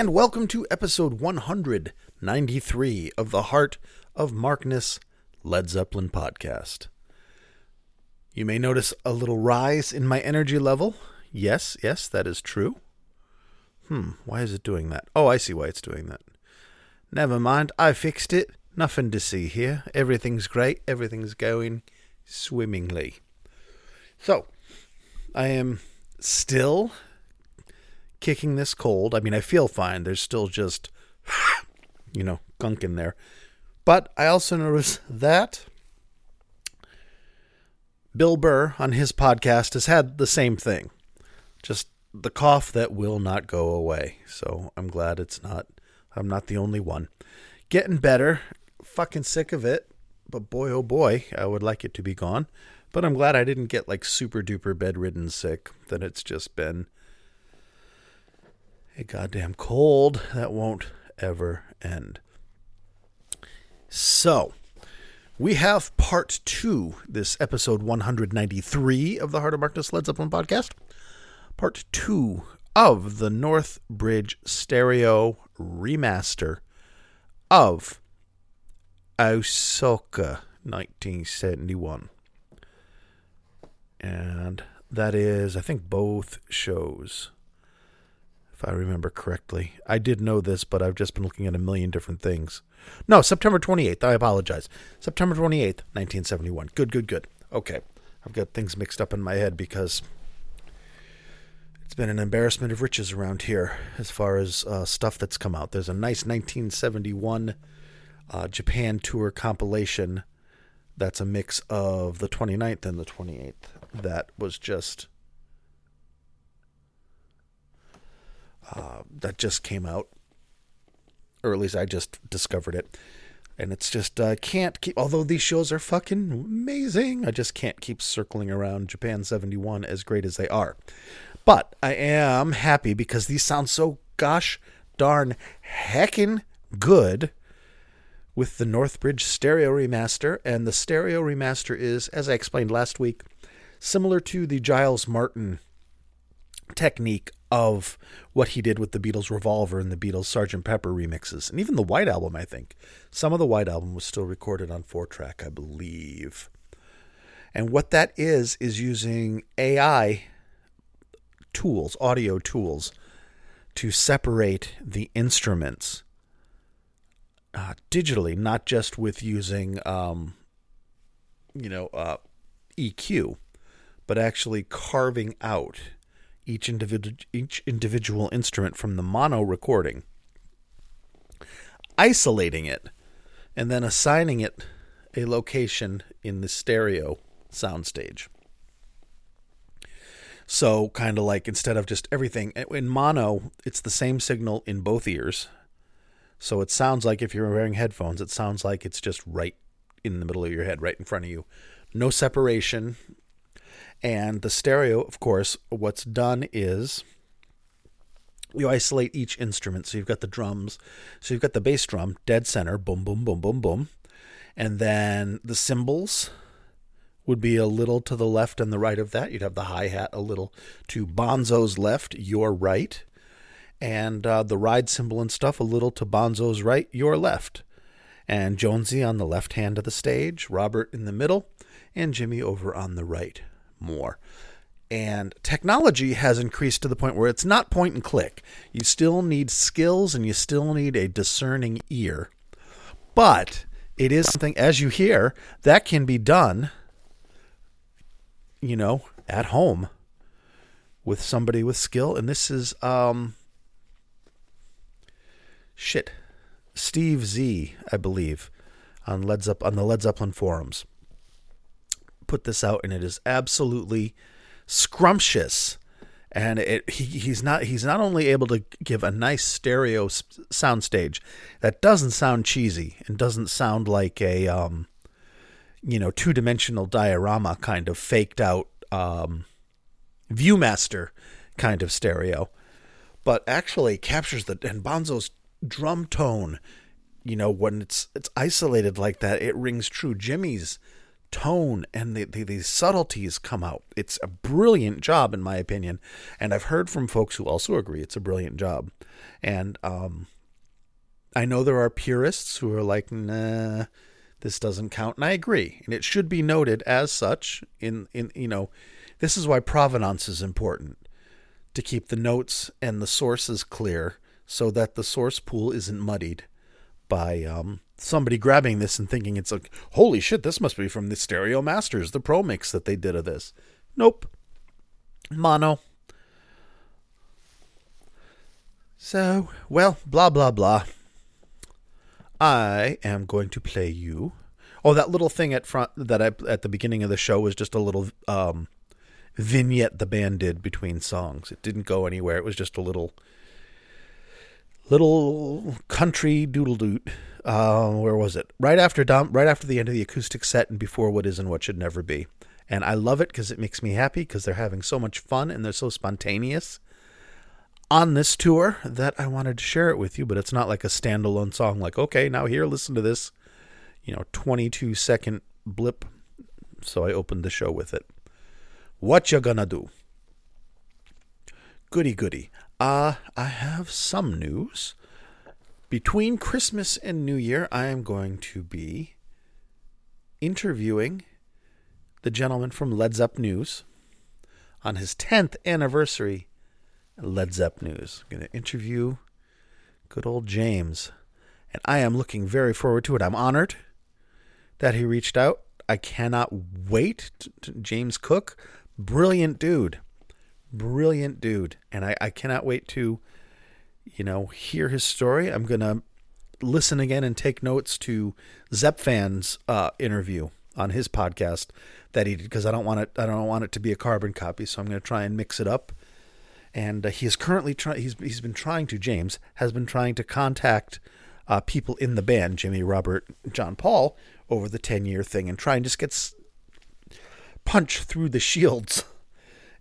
and welcome to episode 193 of the Heart of Markness Led Zeppelin podcast. You may notice a little rise in my energy level. Yes, yes, that is true. Hmm, why is it doing that? Oh, I see why it's doing that. Never mind, I fixed it. Nothing to see here. Everything's great. Everything's going swimmingly. So, I am still kicking this cold. I mean, I feel fine. There's still just, you know, gunk in there. But I also notice that Bill Burr on his podcast has had the same thing. Just the cough that will not go away. So I'm glad it's not, I'm not the only one. Getting better. Fucking sick of it. But boy, oh boy, I would like it to be gone. But I'm glad I didn't get like super duper bedridden sick. That it's just been a goddamn cold that won't ever end. So, we have part two, this episode 193 of the Heart of Markness Led Zeppelin podcast. Part two of the North Bridge Stereo remaster of Osaka 1971. And that is, I think, both shows if I remember correctly. I did know this, but I've just been looking at a million different things. No, September 28th. I apologize. September 28th, 1971. Good, good, good. Okay. I've got things mixed up in my head because it's been an embarrassment of riches around here as far as uh, stuff that's come out. There's a nice 1971 uh, Japan tour compilation that's a mix of the 29th and the 28th. That was just uh, that just came out, or at least I just discovered it. And it's just uh, can't keep. Although these shows are fucking amazing, I just can't keep circling around Japan '71 as great as they are. But I am happy because these sound so gosh darn heckin' good with the Northbridge stereo remaster. And the stereo remaster is, as I explained last week, similar to the Giles Martin technique of what he did with the Beatles Revolver and the Beatles Sgt. Pepper remixes, and even the White Album, I think. Some of the White Album was still recorded on four track, I believe. And what that is, is using AI tools, audio tools, to separate the instruments uh, digitally, not just with using, um, you know, uh, EQ, but actually carving out each individual each individual instrument from the mono recording, isolating it, and then assigning it a location in the stereo soundstage. So, kind of like instead of just everything eh, in mono, it's the same signal in both ears. So it sounds like if you're wearing headphones, it sounds like it's just right in the middle of your head, right in front of you. No separation, and the stereo, of course, what's done is you isolate each instrument. So you've got the drums. So you've got the bass drum, dead center, boom, boom, boom, boom, boom. And then the cymbals would be a little to the left and the right of that. You'd have the hi hat a little to Bonzo's left, your right. And uh, the ride cymbal and stuff a little to Bonzo's right, your left. And Jonesy on the left hand of the stage, Robert in the middle, and Jimmy over on the right more. And technology has increased to the point where it's not point and click. You still need skills and you still need a discerning ear. But it is something, as you hear, that can be done, you know, at home with somebody with skill. And this is, um, shit, Steve Z, I believe, on Led Zepp- on the Led Zeppelin forums put this out, and it is absolutely scrumptious. And it, he, he's not he's not only able to give a nice stereo soundstage that doesn't sound cheesy and doesn't sound like a um, you know two dimensional diorama kind of faked out um, ViewMaster kind of stereo, but actually captures the and Bonzo's drum tone. You know when it's it's isolated like that, it rings true. Jimmy's tone and the, the, the subtleties come out. It's a brilliant job, in my opinion. And I've heard from folks who also agree it's a brilliant job. And um, I know there are purists who are like, nah, this doesn't count. And I agree. And it should be noted as such in, in you know, this is why provenance is important to keep the notes and the sources clear so that the source pool isn't muddied by um, somebody grabbing this and thinking it's like, holy shit, this must be from the Stereo Masters, the Pro Mix that they did of this. Nope. Mono. So, well, blah, blah, blah. I am going to play you. Oh, that little thing at front that I at the beginning of the show was just a little um, vignette the band did between songs. It didn't go anywhere. It was just a little little country doodle doot. Uh, where was it? Right after Dom, right after the end of the acoustic set and before what is and what should never be. And I love it because it makes me happy because they're having so much fun and they're so spontaneous on this tour that I wanted to share it with you. But it's not like a standalone song. Like, okay, now here, listen to this, you know, 22 second blip. So I opened the show with it. What you gonna do? Goody goody. Uh, I have some news. Between Christmas and New Year, I am going to be interviewing the gentleman from Led Zepp News on his 10th anniversary Led Zepp News. I'm going to interview good old James. And I am looking very forward to it. I'm honored that he reached out. I cannot wait. James Cook, brilliant dude brilliant dude, and I, I cannot wait to, you know, hear his story. I'm gonna listen again and take notes to Zepp fans uh, interview on his podcast that he did because I don't want it. I don't want it to be a carbon copy, so I'm going to try and mix it up. And uh, he is currently trying. He's he's been trying to. James has been trying to contact uh, people in the band, Jimmy, Robert, John Paul, over the ten year thing, and try and just get s- punch through the shields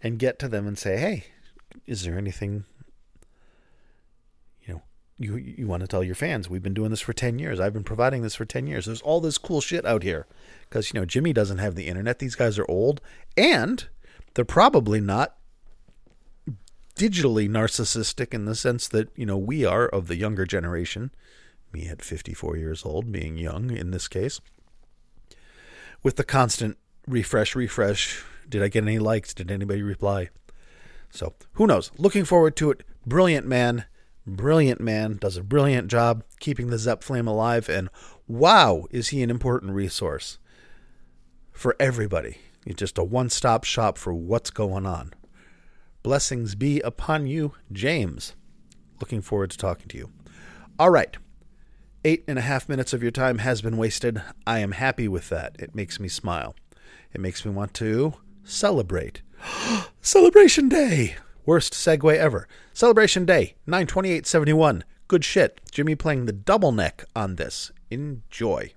and get to them and say, "Hey, is there anything you know you you want to tell your fans? We've been doing this for 10 years. I've been providing this for 10 years. There's all this cool shit out here." Cuz you know, Jimmy doesn't have the internet. These guys are old and they're probably not digitally narcissistic in the sense that, you know, we are of the younger generation. Me at 54 years old, being young in this case. With the constant refresh, refresh, did I get any likes? Did anybody reply? So who knows? Looking forward to it. Brilliant man. Brilliant man. Does a brilliant job keeping the Zepp flame alive. And wow, is he an important resource for everybody. He's just a one stop shop for what's going on. Blessings be upon you, James. Looking forward to talking to you. All right. Eight and a half minutes of your time has been wasted. I am happy with that. It makes me smile. It makes me want to celebrate. Celebration Day! Worst segue ever. Celebration Day, 92871. Good shit. Jimmy playing the double neck on this. Enjoy.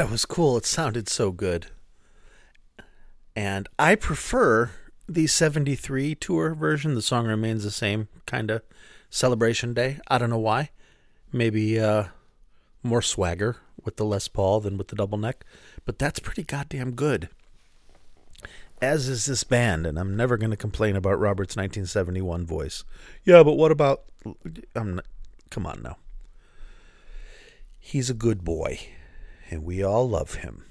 That was cool. It sounded so good. And I prefer the 73 tour version. The song remains the same, kind of celebration day. I don't know why. Maybe uh, more swagger with the Les Paul than with the double neck. But that's pretty goddamn good. As is this band, and I'm never going to complain about Robert's 1971 voice. Yeah, but what about. I'm not, come on now. He's a good boy, and we all love him.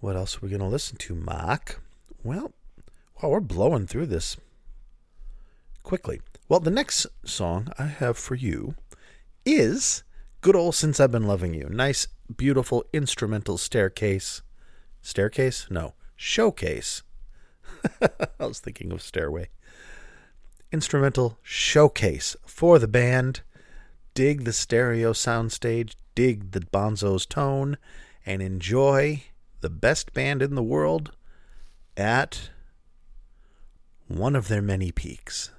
What else are we going to listen to, Mark? Well, wow, we're blowing through this quickly. Well, the next song I have for you is Good Old Since I've Been Loving You. Nice, beautiful instrumental staircase. Staircase? No, showcase. I was thinking of stairway. Instrumental showcase for the band. Dig the stereo soundstage, dig the Bonzo's tone, and enjoy the best band in the world at one of their many peaks.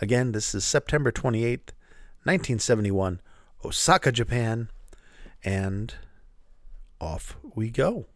Again, this is September 28th, 1971, Osaka, Japan, and off we go.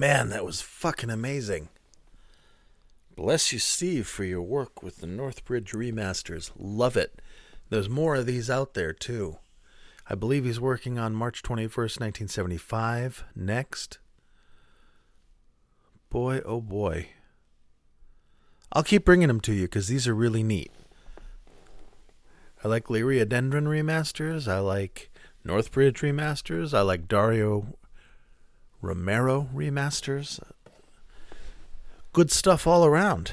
Man, that was fucking amazing. Bless you, Steve, for your work with the Northbridge remasters. Love it. There's more of these out there, too. I believe he's working on March 21st, 1975. Next. Boy, oh boy. I'll keep bringing them to you because these are really neat. I like Lyriodendron remasters. I like Northbridge remasters. I like Dario Romero remasters. Good stuff all around.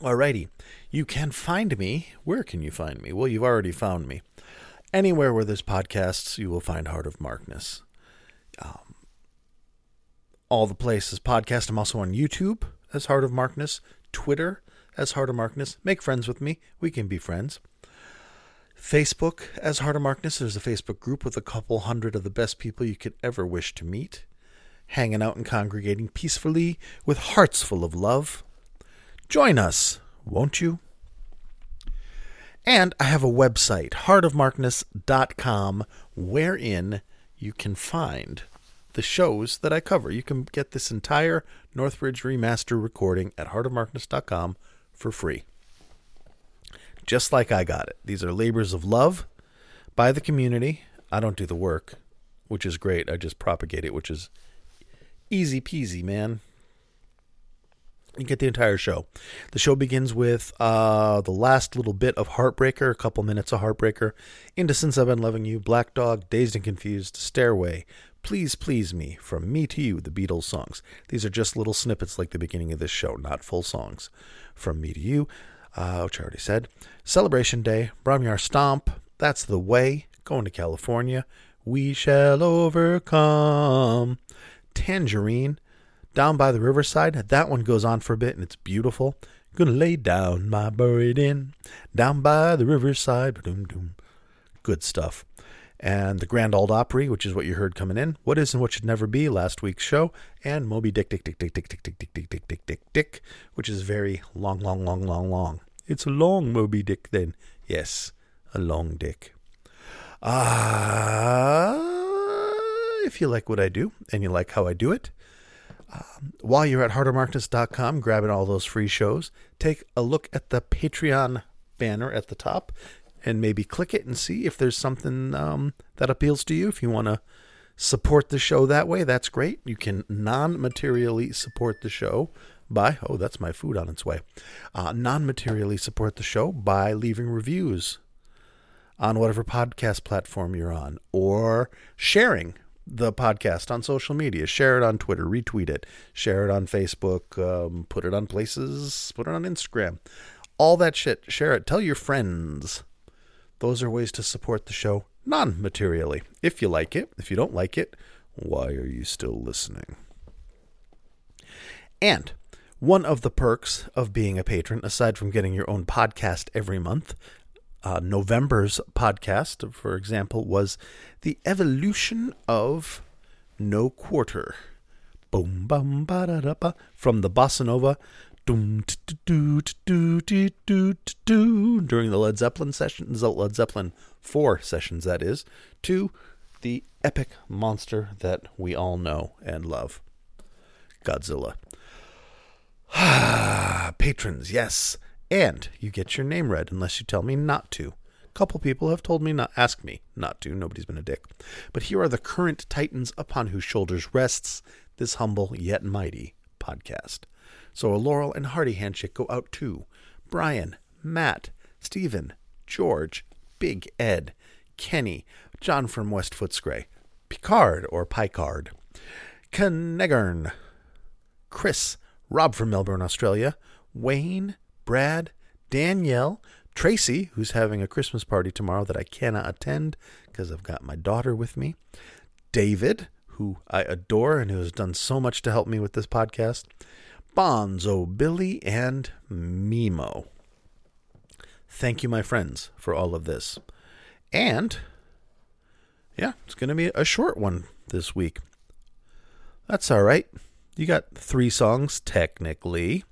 Alrighty. You can find me. Where can you find me? Well, you've already found me. Anywhere where there's podcasts, you will find Heart of Markness. Um, all the places podcast. I'm also on YouTube as Heart of Markness, Twitter as Heart of Markness. Make friends with me. We can be friends. Facebook as Heart of Markness. There's a Facebook group with a couple hundred of the best people you could ever wish to meet, hanging out and congregating peacefully with hearts full of love. Join us, won't you? And I have a website, heartofmarkness.com, wherein you can find the shows that I cover. You can get this entire Northbridge Remaster recording at heartofmarkness.com for free just like I got it. These are labors of love by the community. I don't do the work, which is great. I just propagate it, which is easy peasy, man. You get the entire show. The show begins with uh, the last little bit of Heartbreaker, a couple minutes of Heartbreaker, into Since I've Been Loving You, Black Dog, Dazed and Confused, Stairway, Please Please Me, From Me to You, the Beatles songs. These are just little snippets like the beginning of this show, not full songs. From Me to You, uh, which I already said. Celebration Day, Bron-Yr-Aur Stomp, That's the Way, Going to California, We Shall Overcome, Tangerine, Down by the Riverside, that one goes on for a bit and it's beautiful. Gonna lay down my buried in, down by the riverside. Good stuff. And the Grand Old Opry, which is what you heard coming in. What is and what should never be, last week's show. And Moby Dick, Dick, Dick, Dick, Dick, Dick, Dick, Dick, Dick, Dick, Dick, Dick, Dick, which is very long, long, long, long, long. It's a long Moby Dick then. Yes, a long dick. Uh, if you like what I do and you like how I do it, um, while you're at heartofmarkness.com, grabbing all those free shows, take a look at the Patreon banner at the top and maybe click it and see if there's something um, that appeals to you. If you want to support the show that way, that's great. You can non materially support the show by, oh, that's my food on its way, uh, non materially support the show by leaving reviews on whatever podcast platform you're on or sharing the podcast on social media. Share it on Twitter, retweet it, share it on Facebook, um, put it on places, put it on Instagram. All that shit, share it. Tell your friends. Those are ways to support the show non materially. If you like it, if you don't like it, why are you still listening? And one of the perks of being a patron, aside from getting your own podcast every month, uh, November's podcast, for example, was the evolution of No Quarter. Boom, bum, ba da da ba. From the bossa nova during the Led Zeppelin sessions, Led Zeppelin 4 sessions, that is, to the epic monster that we all know and love Godzilla. Patrons, yes. And you get your name read unless you tell me not to. Couple people have told me not ask me not to. Nobody's been a dick. But here are the current titans upon whose shoulders rests this humble yet mighty podcast. So a Laurel and Hardy handshake go out to Brian, Matt, Stephen, George, Big Ed, Kenny, John from West Footscray, Picard or Picard, Connegern, Chris, Rob from Melbourne, Australia, Wayne, Brad, Danielle, Tracy, who's having a Christmas party tomorrow that I cannot attend because I've got my daughter with me, David, who I adore and who has done so much to help me with this podcast, Bonzo Billy, and Mimo. Thank you, my friends, for all of this. And, yeah, it's going to be a short one this week. That's all right. You got three songs, technically.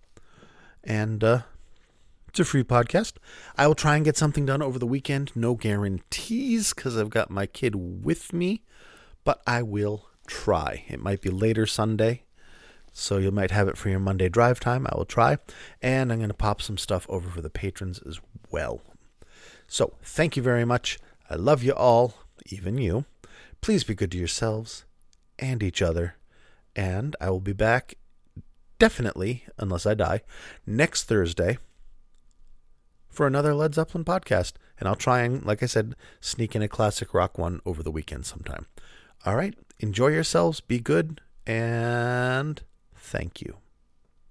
And uh, it's a free podcast. I will try and get something done over the weekend. No guarantees because I've got my kid with me, but I will try. It might be later Sunday. So you might have it for your Monday drive time. I will try. And I'm going to pop some stuff over for the patrons as well. So thank you very much. I love you all, even you. Please be good to yourselves and each other. And I will be back definitely, unless I die, next Thursday for another Led Zeppelin podcast. And I'll try and, like I said, sneak in a classic rock one over the weekend sometime. All right. Enjoy yourselves. Be good. And Thank you.